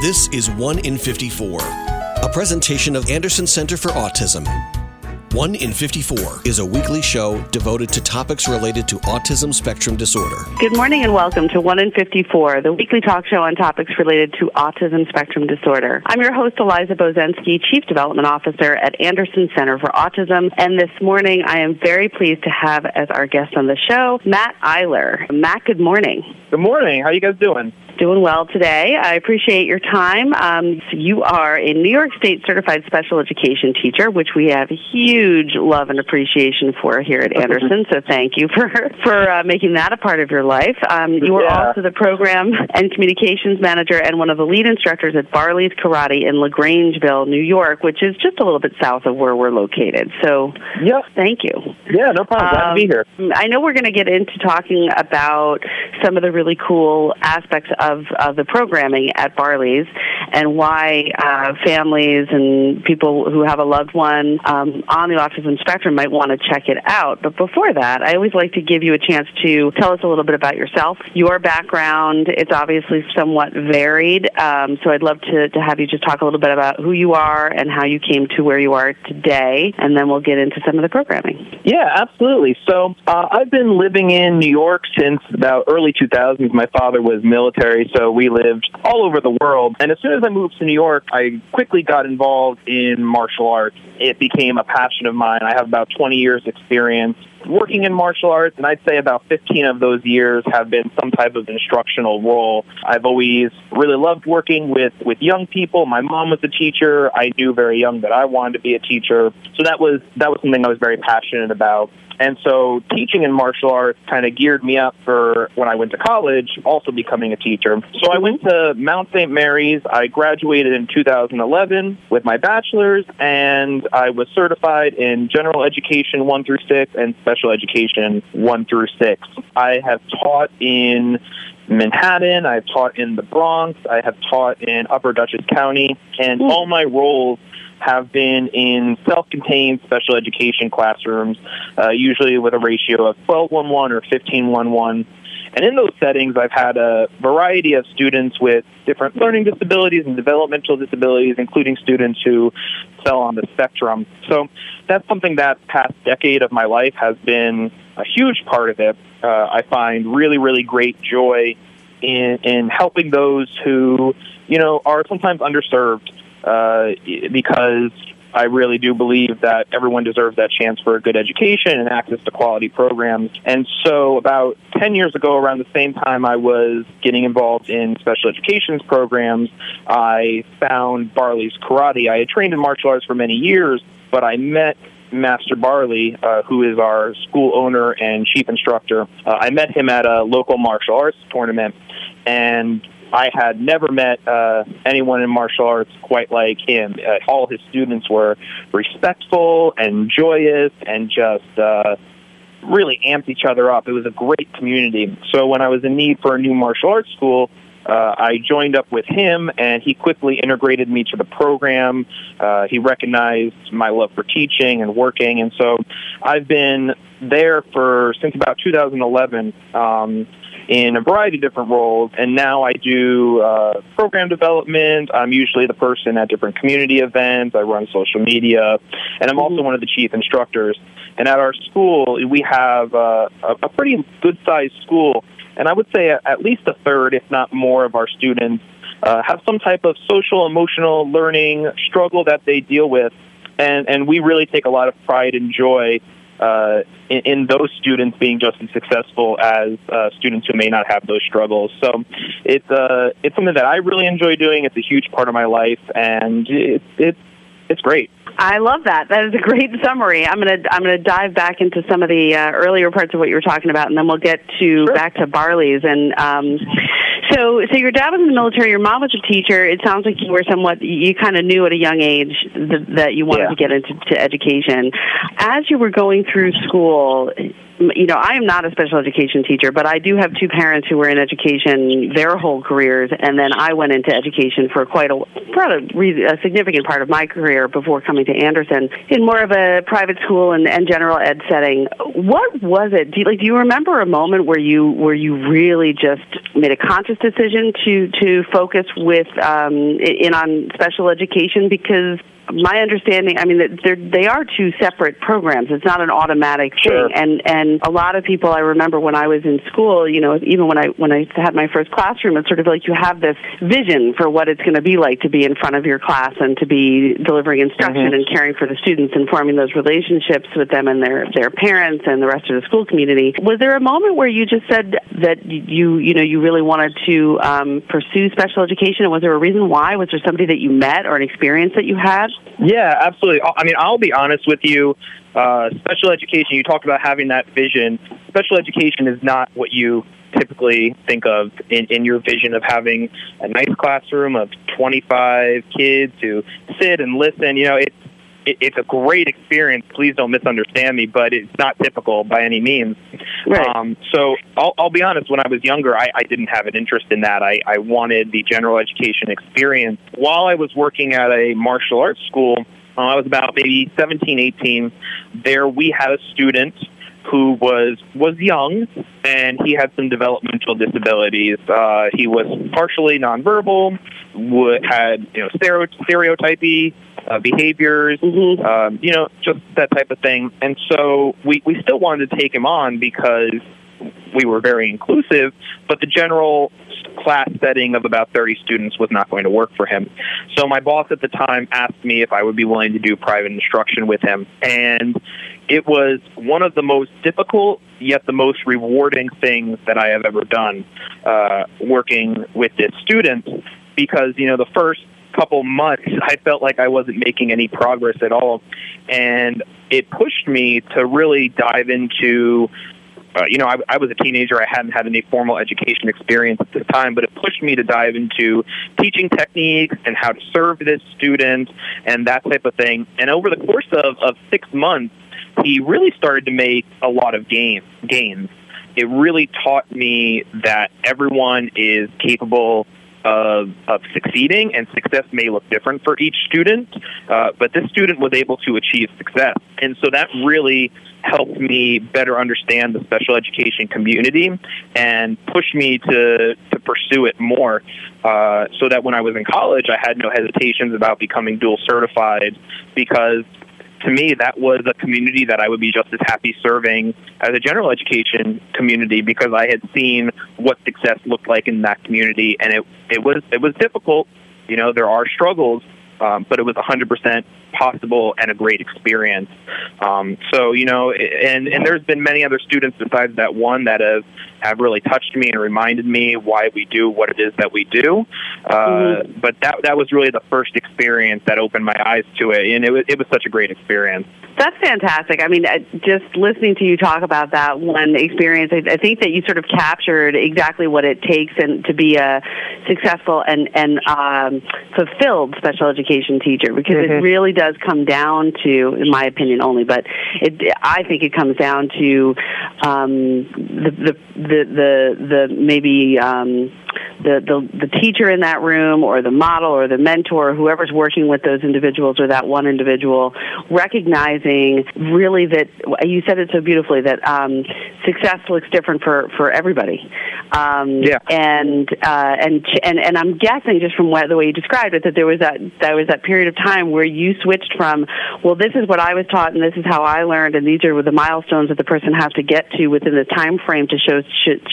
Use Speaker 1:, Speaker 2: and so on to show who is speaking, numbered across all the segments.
Speaker 1: This is 1 in 54, a presentation of Anderson Center for Autism. 1 in 54 is a weekly show devoted to topics related to autism spectrum disorder.
Speaker 2: Good morning and welcome to 1 in 54, the weekly talk show on topics related to autism spectrum disorder. I'm your host, Eliza Bozensky, Chief Development Officer at Anderson Center for Autism. And this morning, I am very pleased to have as our guest on the show, Matt Eyler. Matt, good morning.
Speaker 3: Good morning. How are you guys doing?
Speaker 2: Doing well today. I appreciate your time. Um, so you are a New York State certified special education teacher, which we have huge love and appreciation for here at Anderson. so thank you for for uh, making that a part of your life. Um, you are
Speaker 3: Yeah.
Speaker 2: also the program and communications manager and one of the lead instructors at Barley's Karate in Lagrangeville, New York, which is just a little bit south of where we're located. So
Speaker 3: Yep.
Speaker 2: thank you.
Speaker 3: Yeah, no problem. Glad to be here.
Speaker 2: Um, I know we're going to get into talking about some of the really cool aspects of, of the programming at Barley's and why uh, families and people who have a loved one um, on the autism spectrum might want to check it out. But before that, I always like to give you a chance to tell us a little bit about yourself, your background. It's obviously somewhat varied, um, so I'd love to, to have you just talk a little bit about who you are and how you came to where you are today, and then we'll get into some of the programming.
Speaker 3: Yeah, absolutely. So uh, I've been living in New York since about early 2000s. My father was military, so we lived all over the world. And as soon as I moved to New York, I quickly got involved in martial arts. It became a passion of mine. I have about 20 years experience working in martial arts, and I'd say about 15 of those years have been some type of instructional role. I've always really loved working with, with young people. My mom was a teacher. I knew very young that I wanted to be a teacher. So that was that was something I was very passionate about. And so teaching in martial arts kind of geared me up for when I went to college, also becoming a teacher. So I went to Mount St. Mary's. I graduated in 2011 with my bachelor's, and I was certified in general education 1 through 6 and special education 1 through 6. I have taught in Manhattan, I've taught in the Bronx, I have taught in Upper Dutchess County, and all my roles have been in self-contained special education classrooms, uh, usually with a ratio of 12-1-1 or 15-1-1. And in those settings, I've had a variety of students with different learning disabilities and developmental disabilities, including students who fell on the spectrum. So that's something that past decade of my life has been a huge part of it. Uh, I find really, really great joy in, in helping those who, you know, are sometimes underserved uh, because I really do believe that everyone deserves that chance for a good education and access to quality programs. And so, about 10 years ago, around the same time I was getting involved in special education programs, I found Barley's Karate. I had trained in martial arts for many years, but I met Master Barley, uh, who is our school owner and chief instructor. Uh, I met him at a local martial arts tournament, and I had never met uh, anyone in martial arts quite like him. Uh, all his students were respectful and joyous and just uh, really amped each other up. It was a great community. So when I was in need for a new martial arts school, uh, I joined up with him, and he quickly integrated me to the program. Uh, he recognized my love for teaching and working, and so I've been there for since about 2011. Um, in a variety of different roles, and now I do uh, program development. I'm usually the person at different community events. I run social media, and I'm also one of the chief instructors. And at our school, we have uh, a, a pretty good-sized school, and I would say at least a third, if not more, of our students uh, have some type of social, emotional learning struggle that they deal with, and and we really take a lot of pride and joy uh, in, in those students being just as successful as uh, students who may not have those struggles. So it's uh, it's something that I really enjoy doing. It's a huge part of my life, and it's it's it's great.
Speaker 2: I love that. That is a great summary. I'm gonna I'm gonna dive back into some of the uh, earlier parts of what you were talking about, and then we'll get to
Speaker 3: Sure.
Speaker 2: back to Barley's. And um, so, so your dad was in the military. Your mom was a teacher. It sounds like you were somewhat. You kind of knew at a young age th- that you wanted
Speaker 3: Yeah.
Speaker 2: to get into to education. As you were going through school, you know, I am not a special education teacher, but I do have two parents who were in education their whole careers, and then I went into education for quite a, quite a, a significant part of my career before coming to Anderson in more of a private school and, and general ed setting. What was it? Do you, like, do you remember a moment where you where you really just made a conscious decision to to focus with um, in on special education because my understanding, I mean, they're, they are two separate programs. It's not an automatic
Speaker 3: Sure.
Speaker 2: thing. And and a lot of people, I remember when I was in school, you know, even when I when I had my first classroom, it's sort of like you have this vision for what it's going to be like to be in front of your class and to be delivering instruction and caring for the students and forming those relationships with them and their their parents and the rest of the school community. Was there a moment where you just said that you you know you really wanted to um, pursue special education? And was there a reason why? Was there somebody that you met or an experience that you had?
Speaker 3: Yeah, absolutely. I mean, I'll be honest with you. Uh, special education, you talked about having that vision. Special education is not what you typically think of in, in your vision of having a nice classroom of 25 kids who sit and listen. You know, it's it, it's a great experience. Please don't misunderstand me, but it's not typical by any means.
Speaker 2: Right.
Speaker 3: Um, so I'll, I'll be honest. When I was younger, I, I didn't have an interest in that. I, I wanted the general education experience. While I was working at a martial arts school, uh, I was about maybe 17, 18. There, we had a student who was was young and he had some developmental disabilities. Uh, he was partially nonverbal, would, had you know stereo, stereotypy uh, behaviors,
Speaker 2: Mhm.
Speaker 3: um, you know, just that type of thing. And so we we still wanted to take him on because we were very inclusive, but the general class setting of about 30 students was not going to work for him. So my boss at the time asked me if I would be willing to do private instruction with him. And it was one of the most difficult yet the most rewarding things that I have ever done uh, working with this student because, you know, the first couple months I felt like I wasn't making any progress at all. And it pushed me to really dive into uh, you know, I, I was a teenager. I hadn't had any formal education experience at this time, but it pushed me to dive into teaching techniques and how to serve this student and that type of thing. And over the course of, of six months, he really started to make a lot of gain, gains. It really taught me that everyone is capable of, of succeeding, and success may look different for each student, uh, but this student was able to achieve success. And so that really helped me better understand the special education community and push me to, to pursue it more. Uh, so that when I was in college, I had no hesitations about becoming dual certified because to me, that was a community that I would be just as happy serving as a general education community because I had seen what success looked like in that community, and it it was it was difficult. You know, there are struggles, um, but it was 100% possible and a great experience. Um, so you know, and and there's been many other students besides that one that have have really touched me and reminded me why we do what it is that we do. Uh,
Speaker 2: Mhm.
Speaker 3: But that that was really the first experience that opened my eyes to it, and it was it was such a great experience.
Speaker 2: That's fantastic. I mean, uh, just listening to you talk about that one experience, I, I think that you sort of captured exactly what it takes and to be a successful and and um, fulfilled special education teacher because it
Speaker 3: Mhm.
Speaker 2: really does come down to, in my opinion only, but it I think it comes down to um, the, the the the the maybe. Um, the, the the teacher in that room or the model or the mentor whoever's working with those individuals or that one individual recognizing really that you said it so beautifully that um, success looks different for for everybody um,
Speaker 3: Yeah.
Speaker 2: and uh, and and and I'm guessing just from what, the way you described it that there was that there was that period of time where you switched from well this is what I was taught and this is how I learned and these are the milestones that the person has to get to within the time frame to show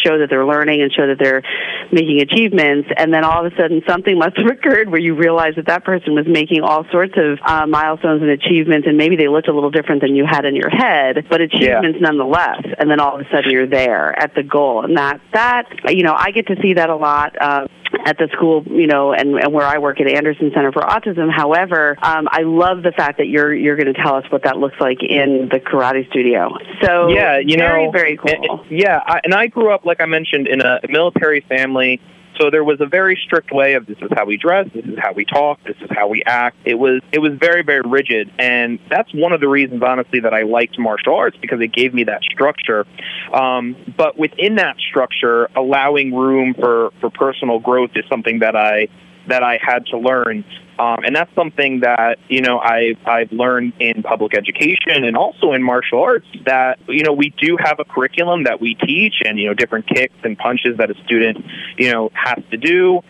Speaker 2: show that they're learning and show that they're making achievements. And then all of a sudden something must have occurred where you realize that that person was making all sorts of uh, milestones and achievements and maybe they looked a little different than you had in your head but achievements nonetheless. And then all of a sudden you're there at the goal. And that that you know I get to see that a lot uh, at the school you know and, and where I work at Anderson Center for Autism. However um, I love the fact that you're you're going to tell us what that looks like in the karate studio. So
Speaker 3: yeah, you
Speaker 2: very
Speaker 3: know,
Speaker 2: very cool.
Speaker 3: and- yeah, I, and I grew up, like I mentioned, in a military family. So there was a very strict way of this is how we dress, this is how we talk, this is how we act. It was it was very very rigid, and that's one of the reasons, honestly, that I liked martial arts because it gave me that structure. Um, but within that structure, allowing room for for personal growth is something that I that I had to learn. Um, and that's something that you know I I've learned in public education and also in martial arts that you know we do have a curriculum that we teach and you know different kicks and punches that a student you know has to do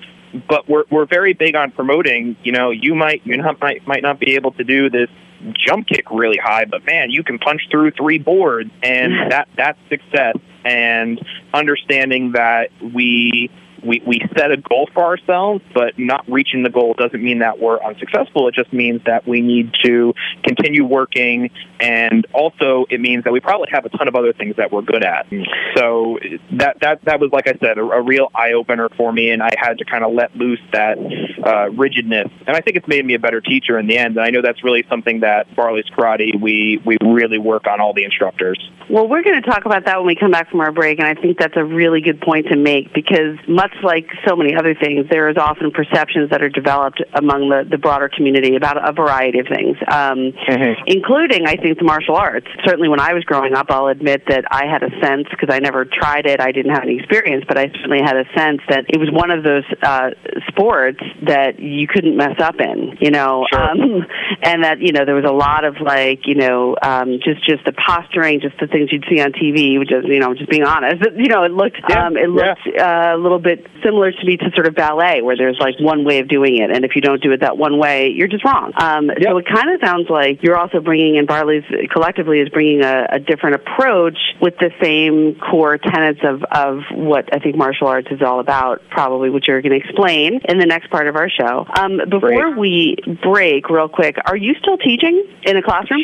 Speaker 3: but we're we're very big on promoting. You know, you might you not, might might not be able to do this jump kick really high, but man, you can punch through three boards, and that that's success. And understanding that we we, we set a goal for ourselves, but not reaching the goal doesn't mean that we're unsuccessful. It just means that we need to continue working, and also it means that we probably have a ton of other things that we're good at. So that that that was, like I said, a, a real eye opener for me, and I had to kind of let loose that uh, rigidness, and I think it's made me a better teacher in the end. And I know that's really something that Barley's Karate we we really work on all the instructors.
Speaker 2: Well, we're going to talk about that when we come back from our break, and I think that's a really good point to make because much like so many other things, there is often perceptions that are developed among the, the broader community about a variety of things, um, mm-hmm. including, I think, the martial arts. Certainly, when I was growing up, I'll admit that I had a sense because I never tried it, I didn't have any experience, but I certainly had a sense that it was one of those uh, sports that you couldn't mess up in, you know,
Speaker 3: sure. um,
Speaker 2: and that you know there was a lot of like you know um, just just the posturing, just the things you'd see on TV, which is you know just being honest, you know, it looked
Speaker 3: yeah.
Speaker 2: um, it looked
Speaker 3: yeah.
Speaker 2: uh, a little bit similar to me to sort of ballet, where there's like one way of doing it, and if you don't do it that one way, you're just wrong. Um,
Speaker 3: yep.
Speaker 2: So it kind of sounds like you're also bringing in Barley's collectively is bringing a, a different approach with the same core tenets of of what I think martial arts is all about, probably, which you're going to explain in the next part of our show. Um, before we break, real quick, are you still teaching in a classroom?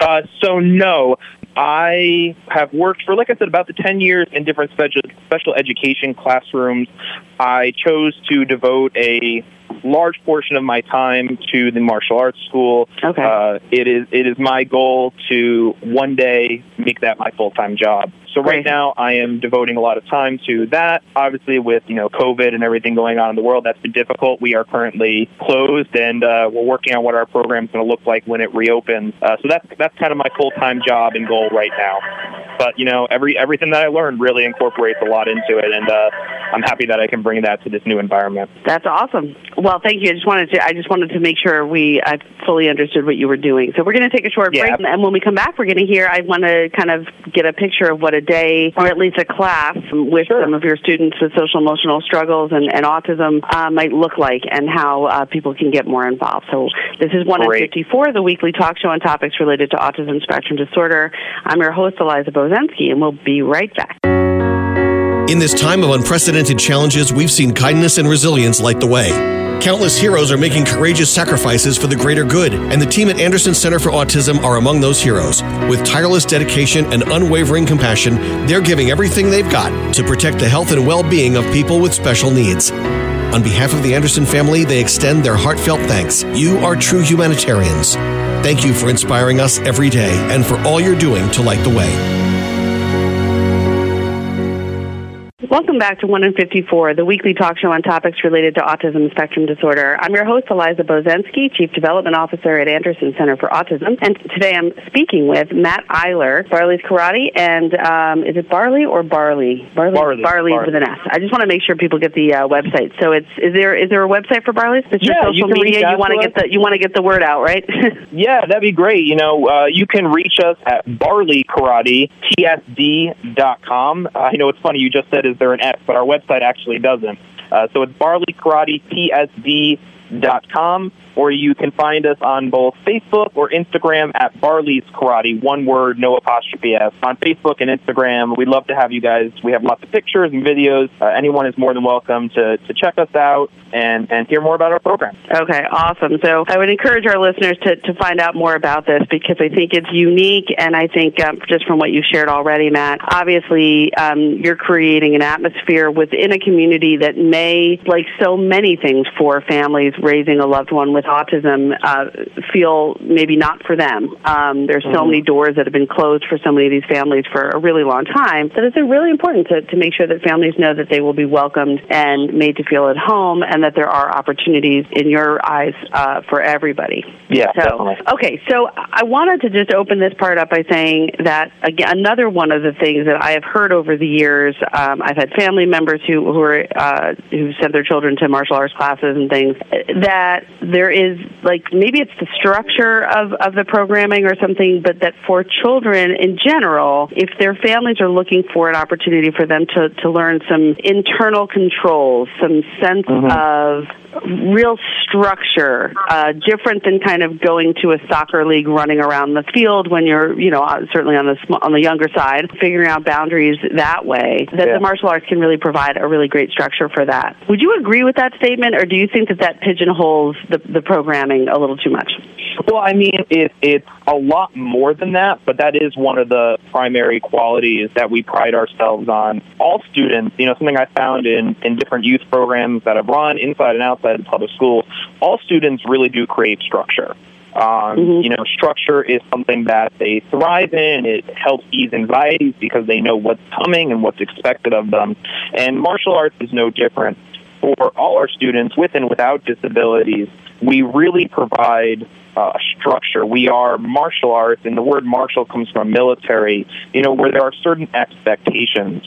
Speaker 3: Uh, so no, I have worked for, like I said, about the 10 years in different special, special education classrooms. I chose to devote a large portion of my time to the martial arts school.
Speaker 2: Okay.
Speaker 3: Uh, it is it is my goal to one day make that my full time job. So right now, I am devoting a lot of time to that. Obviously, with you know COVID and everything going on in the world, that's been difficult. We are currently closed, and uh, we're working on what our program is going to look like when it reopens. Uh, so that's that's kind of my full time job and goal right now. But you know, every everything that I learned really incorporates a lot into it, and uh, I'm happy that I can bring that to this new environment.
Speaker 2: That's awesome. Well, thank you. I just wanted to I just wanted to make sure we I fully understood what you were doing. So we're going to take a short
Speaker 3: yeah.
Speaker 2: break, and when we come back, we're going to hear. I want to kind of get a picture of what a day, or at least a class, with
Speaker 3: sure.
Speaker 2: some of your students with social emotional struggles and, and autism uh, might look like, and how uh, people can get more involved. So this is one
Speaker 3: Great.
Speaker 2: in fifty four, the weekly talk show on topics related to autism spectrum disorder. I'm your host Eliza Bozensky, and we'll be right back.
Speaker 1: In this time of unprecedented challenges, we've seen kindness and resilience light the way. Countless heroes are making courageous sacrifices for the greater good, and the team at Anderson Center for Autism are among those heroes. With tireless dedication and unwavering compassion, they're giving everything they've got to protect the health and well being of people with special needs. On behalf of the Anderson family, they extend their heartfelt thanks. You are true humanitarians. Thank you for inspiring us every day and for all you're doing to light the way.
Speaker 2: Welcome back to 1 in 54, the weekly talk show on topics related to autism spectrum disorder. I'm your host, Eliza Bozensky, Chief Development Officer at Anderson Center for Autism. And today I'm speaking with Matt Eyler, Barley's Karate, and um, is it Barley or Barley?
Speaker 3: Barley. Barley,
Speaker 2: Barley with an S. I just want to make sure people get the uh, website. So it's is there is there a website for Barley's? It's
Speaker 3: yeah,
Speaker 2: your social
Speaker 3: you
Speaker 2: media. You want to get the you want to get the word out, right?
Speaker 3: yeah, that'd be great. You know, uh, you can reach us at Barley Karate TSD.com. Uh, I know it's funny you just said is there an S, but our website actually doesn't. Uh, so it's Barley Karate TSD.com or you can find us on both Facebook or Instagram at Barley's Karate, one word, no apostrophe S. On Facebook and Instagram, we'd love to have you guys. We have lots of pictures and videos. Uh, anyone is more than welcome to, to check us out and, and hear more about our program.
Speaker 2: Okay, awesome. So I would encourage our listeners to, to find out more about this because I think it's unique, and I think um, just from what you shared already, Matt, obviously um, you're creating an atmosphere within a community that may, like so many things for families raising a loved one with autism uh, feel maybe not for them. Um, there's so mm-hmm. many doors that have been closed for so many of these families for a really long time that it's really important to, to make sure that families know that they will be welcomed and made to feel at home and that there are opportunities in your eyes uh, for everybody.
Speaker 3: Yeah,
Speaker 2: so,
Speaker 3: definitely.
Speaker 2: Okay, so I wanted to just open this part up by saying that, again, another one of the things that I have heard over the years, um, I've had family members who, who are, uh, who sent their children to martial arts classes and things, that there is, like, maybe it's the structure of, of the programming or something, but that for children in general, if their families are looking for an opportunity for them to, to learn some internal controls, some sense mm-hmm. of real structure, uh, different than kind of going to a soccer league, running around the field when you're, you know, uh, certainly on the sm- on the younger side, figuring out boundaries that way. That yeah. the martial arts can really provide a really great structure for that. Would you agree with that statement, or do you think that that pigeonholes the the programming a little too much?
Speaker 3: Well, I mean, it, it's a lot more than that, but that is one of the primary qualities that we pride ourselves on. All students, you know, something I found in, in different youth programs that I've run inside and outside of public schools, all students really do crave structure. Um, mm-hmm. You know, structure is something that they thrive in. It helps ease anxieties because they know what's coming and what's expected of them. And martial arts is no different. For all our students with and without disabilities, we really provide uh, structure. We are martial arts, and the word martial comes from military, you know, where there are certain expectations.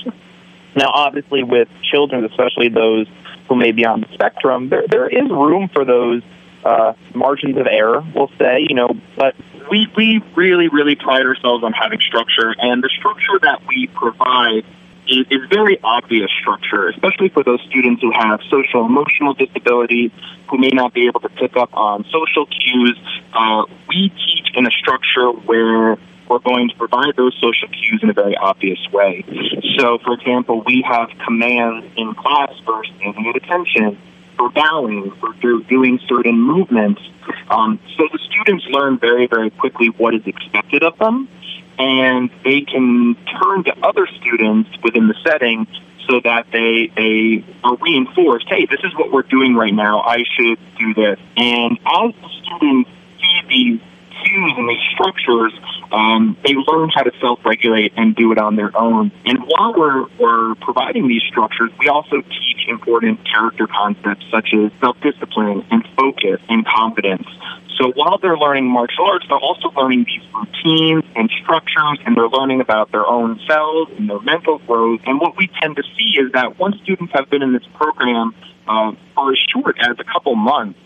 Speaker 3: Now, obviously, with children, especially those who may be on the spectrum, there, there is room for those uh, margins of error, we'll say, you know, but we, we really, really pride ourselves on having structure, and the structure that we provide is, is very obvious structure, especially for those students who have social emotional disabilities, who may not be able to pick up on social cues. Uh, we teach in a structure where we're going to provide those social cues in a very obvious way. So, for example, we have commands in class for standing at attention, for bowing, for doing certain movements. Um, so the students learn very, very quickly what is expected of them and they can turn to other students within the setting so that they they are reinforced. Hey, this is what we're doing right now. I should do this. And as the students see these cues and these structures, um, they learn how to self-regulate and do it on their own. And while we're we're providing these structures, we also teach important character concepts such as self-discipline and focus and confidence. So while they're learning martial arts, they're also learning these routines and structures, and they're learning about their own selves and their mental growth. And what we tend to see is that once students have been in this program uh, for as short as a couple months,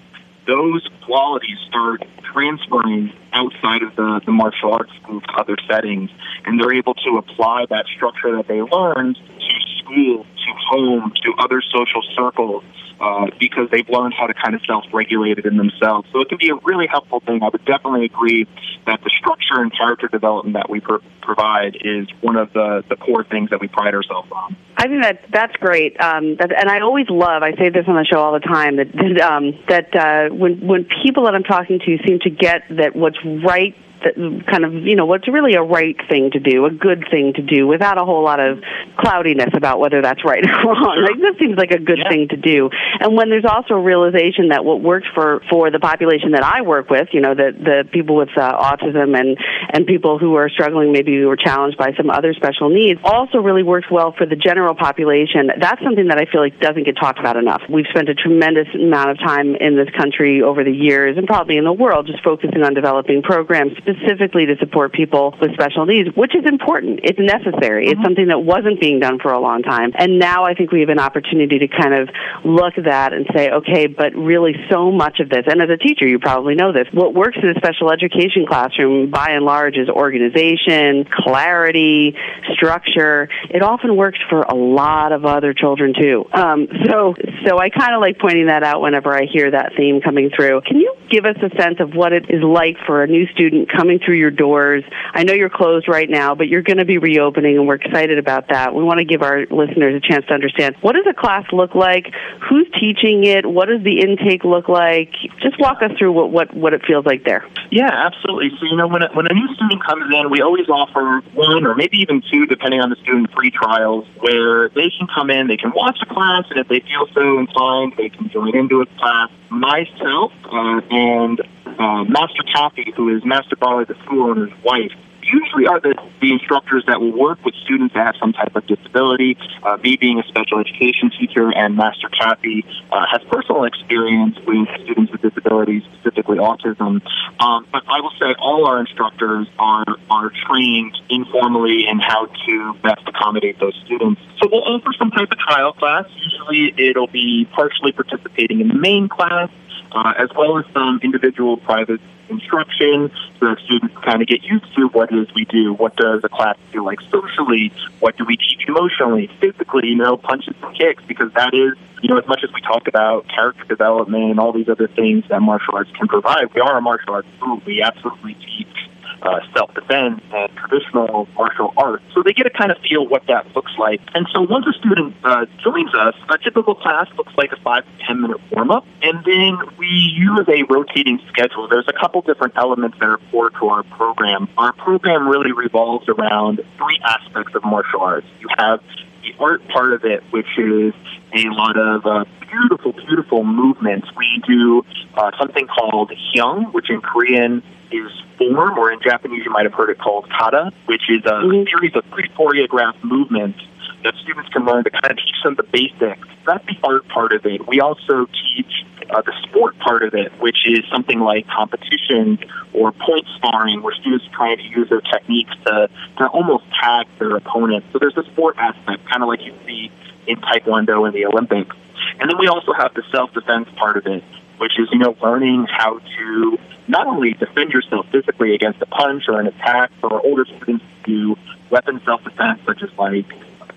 Speaker 3: those qualities start transferring outside of the, the martial arts school to other settings, and they're able to apply that structure that they learned to school, to home, to other social circles, uh, because they've learned how to kind of self-regulate it in themselves. So it can be a really helpful thing. I would definitely agree that the structure and character development that we pro- provide is one of the, the core things that we pride ourselves on.
Speaker 2: I think that that's great, um, that, and I always love. I say this on the show all the time that that, um, that uh, when when people that I'm talking to seem to get that what's right kind of you know what's really a right thing to do, a good thing to do, without a whole lot of cloudiness about whether that's right or wrong. Like this seems like a good yeah. thing to do. And when there's also a realization that what works for for the population that I work with, you know, the the people with uh, autism and and people who are struggling, maybe who are challenged by some other special needs, also really works well for the general population. That's something that I feel like doesn't get talked about enough. We've spent a tremendous amount of time in this country over the years, and probably in the world, just focusing on developing programs specifically to support people with special needs, which is important. It's necessary. Mm-hmm. It's something that wasn't being done for a long time. And now I think we have an opportunity to kind of look at that and say, okay, but really so much of this, and as a teacher, you probably know this, what works in a special education classroom by and large is organization, clarity, structure. It often works for a lot of other children too. Um, so, so I kind of like pointing that out whenever I hear that theme coming through. Can you give us a sense of what it is like for a new student coming through your doors. I know you're closed right now, but you're going to be reopening, and we're excited about that. We want to give our listeners a chance to understand what does a class look like, who's teaching it, what does the intake look like. Just walk us through what what, what it feels like there.
Speaker 3: Yeah, absolutely. So you know, when a, when a new student comes in, we always offer one or maybe even two, depending on the student, free trials where they can come in, they can watch a class, and if they feel so inclined, they can join into a class. Myself uh, and uh, Master Kathy, who is Master Barley, the school owner's wife, usually are the, the instructors that will work with students that have some type of disability. Uh, me being a special education teacher and Master Kathy uh, has personal experience with students with disabilities, specifically autism. Um, but I will say all our instructors are, are trained informally in how to best accommodate those students. So we'll offer some type of trial class. Usually it'll be partially participating in the main class uh, as well as some individual private instruction so that students kind of get used to what it is we do. What does a class feel like socially? What do we teach emotionally, physically, you know, punches and kicks? Because that is, you know, as much as we talk about character development and all these other things that martial arts can provide, we are a martial arts school. We absolutely teach uh, self-defense and traditional martial arts. So they get to kind of feel what that looks like. And so once a student uh, joins us, a typical class looks like a five to ten minute warm-up, and then we use a rotating schedule. There's a couple different elements that are core to our program. Our program really revolves around three aspects of martial arts. You have the art part of it, which is a lot of uh, beautiful, beautiful movements. We do uh, something called hyung, which in Korean is form, or in Japanese you might have heard it called kata, which is a mm-hmm. series of pre-choreographed movements that students can learn to kind of teach them the basics. That's the art part of it. We also teach uh, the sport part of it, which is something like competition or point sparring, where students trying to use their techniques to, to almost tag their opponent. So there's a sport aspect, kind of like you see in Taekwondo in the Olympics. And then we also have the self-defense part of it, which is, you know, learning how to not only defend yourself physically against a punch or an attack, for older students do weapon self-defense, such as like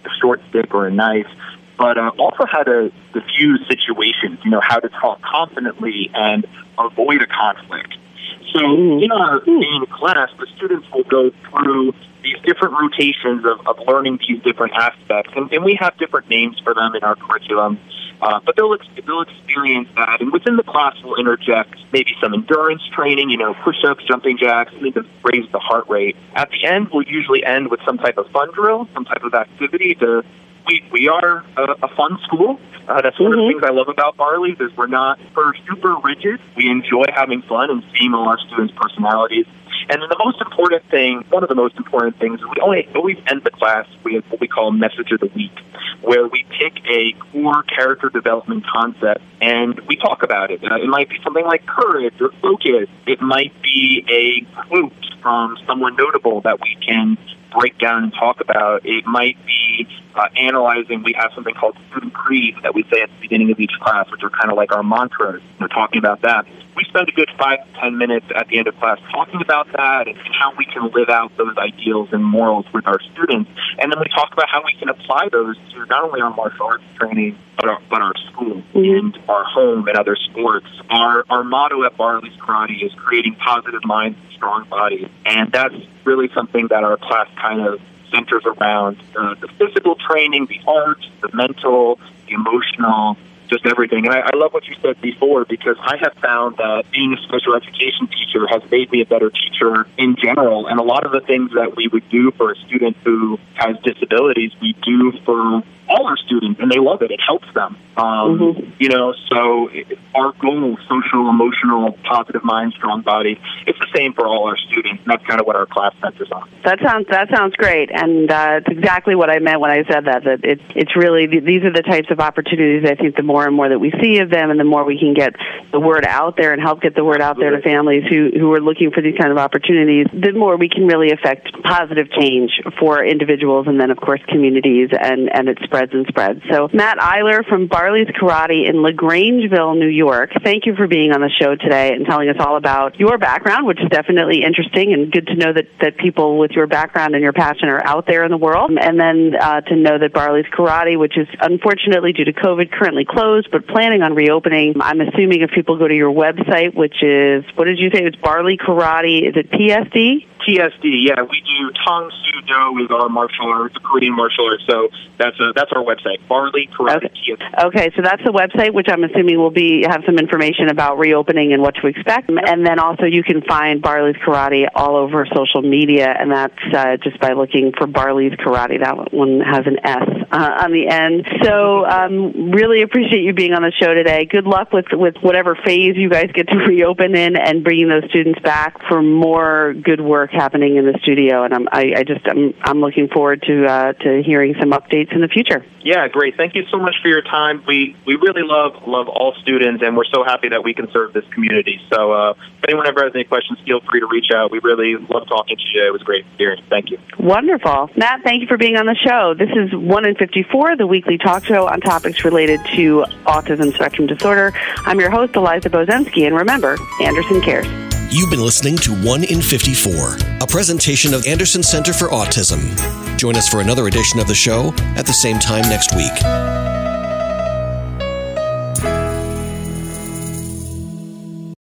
Speaker 3: a short stick or a knife, but uh, also how to diffuse situations, you know, how to talk confidently and avoid a conflict. So mm-hmm. in our main class, the students will go through these different rotations of, of learning these different aspects, and, and we have different names for them in our curriculum. Uh, but they'll ex- they'll experience that, and within the class, we'll interject maybe some endurance training, you know, push-ups, jumping jacks, something to raise the heart rate. At the end, we'll usually end with some type of fun drill, some type of activity to. We we are a, a fun school. Uh, that's one mm-hmm. of the things I love about Barley's is we're not we're super rigid. We enjoy having fun and seeing all our students' personalities. And then the most important thing, one of the most important things, is we only always end the class with what we call a message of the week, where we pick a core character development concept and we talk about it. Uh, it might be something like courage or focus. It might be a quote from someone notable that we can break down and talk about. It might be uh, analyzing. We have something called student creed that we say at the beginning of each class, which are kind of like our mantras. We're talking about that. We spend a good five to ten minutes at the end of class talking about that and how we can live out those ideals and morals with our students. And then we talk about how we can apply those to not only our martial arts training, but our, but our school mm-hmm. and our home and other sports. Our, our motto at Barley's Karate is creating positive minds and strong bodies. And that's really something that our class kind of centers around uh, the physical training, the art, the mental, the emotional, just everything. And I, I love what you said before because I have found that being a special education teacher has made me a better teacher in general. And a lot of the things that we would do for a student who has disabilities, we do for all our students, and they love it. It helps them. Um, mm-hmm. You know, so our goal, social, emotional, positive mind, strong body, it's the same for all our students. And that's kind of what our class centers on.
Speaker 2: That sounds that sounds great, and uh, it's exactly what I meant when I said that. That it, it's really these are the types of opportunities. I think the more and more that we see of them, and the more we can get the word out there and help get the word out there to families who who are looking for these kind of opportunities, the more we can really affect positive change for individuals, and then of course communities, and and it spreads and spreads. So, Matt Eyler from Barley's Karate in LaGrangeville, New York, thank you for being on the show today and telling us all about your background, which is definitely interesting and good to know that, that people with your background and your passion are out there in the world. And then uh, to know that Barley's Karate, which is unfortunately due to COVID currently closed, but planning on reopening. I'm assuming if people go to your website, which is, what did you say? It's Barley Karate. Is it PSD?
Speaker 3: TSD, yeah, we do Tang Soo Do is our martial art, the Korean martial art. So that's a, that's our website, Barley Karate
Speaker 2: okay. TSD. Okay, so that's the website, which I'm assuming will be have some information about reopening and what to expect, and then also you can find Barley's Karate all over social media, and that's uh, just by looking for Barley's Karate. That one has an S uh, on the end. So um, really appreciate you being on the show today. Good luck with with whatever phase you guys get to reopen in, and bringing those students back for more good work happening in the studio, and I'm, I, I just I'm, I'm looking forward to uh, to hearing some updates in the future.
Speaker 3: Yeah, great. Thank you so much for your time. We we really love love all students, and we're so happy that we can serve this community. So, uh, if anyone ever has any questions, feel free to reach out. We really love talking to you. It was great hearing. Thank you.
Speaker 2: Wonderful, Matt. Thank you for being on the show. This is one in fifty four, the weekly talk show on topics related to autism spectrum disorder. I'm your host, Eliza Bozensky, and remember, Anderson cares.
Speaker 1: You've been listening to 1 in 54, a presentation of Anderson Center for Autism. Join us for another edition of the show at the same time next week.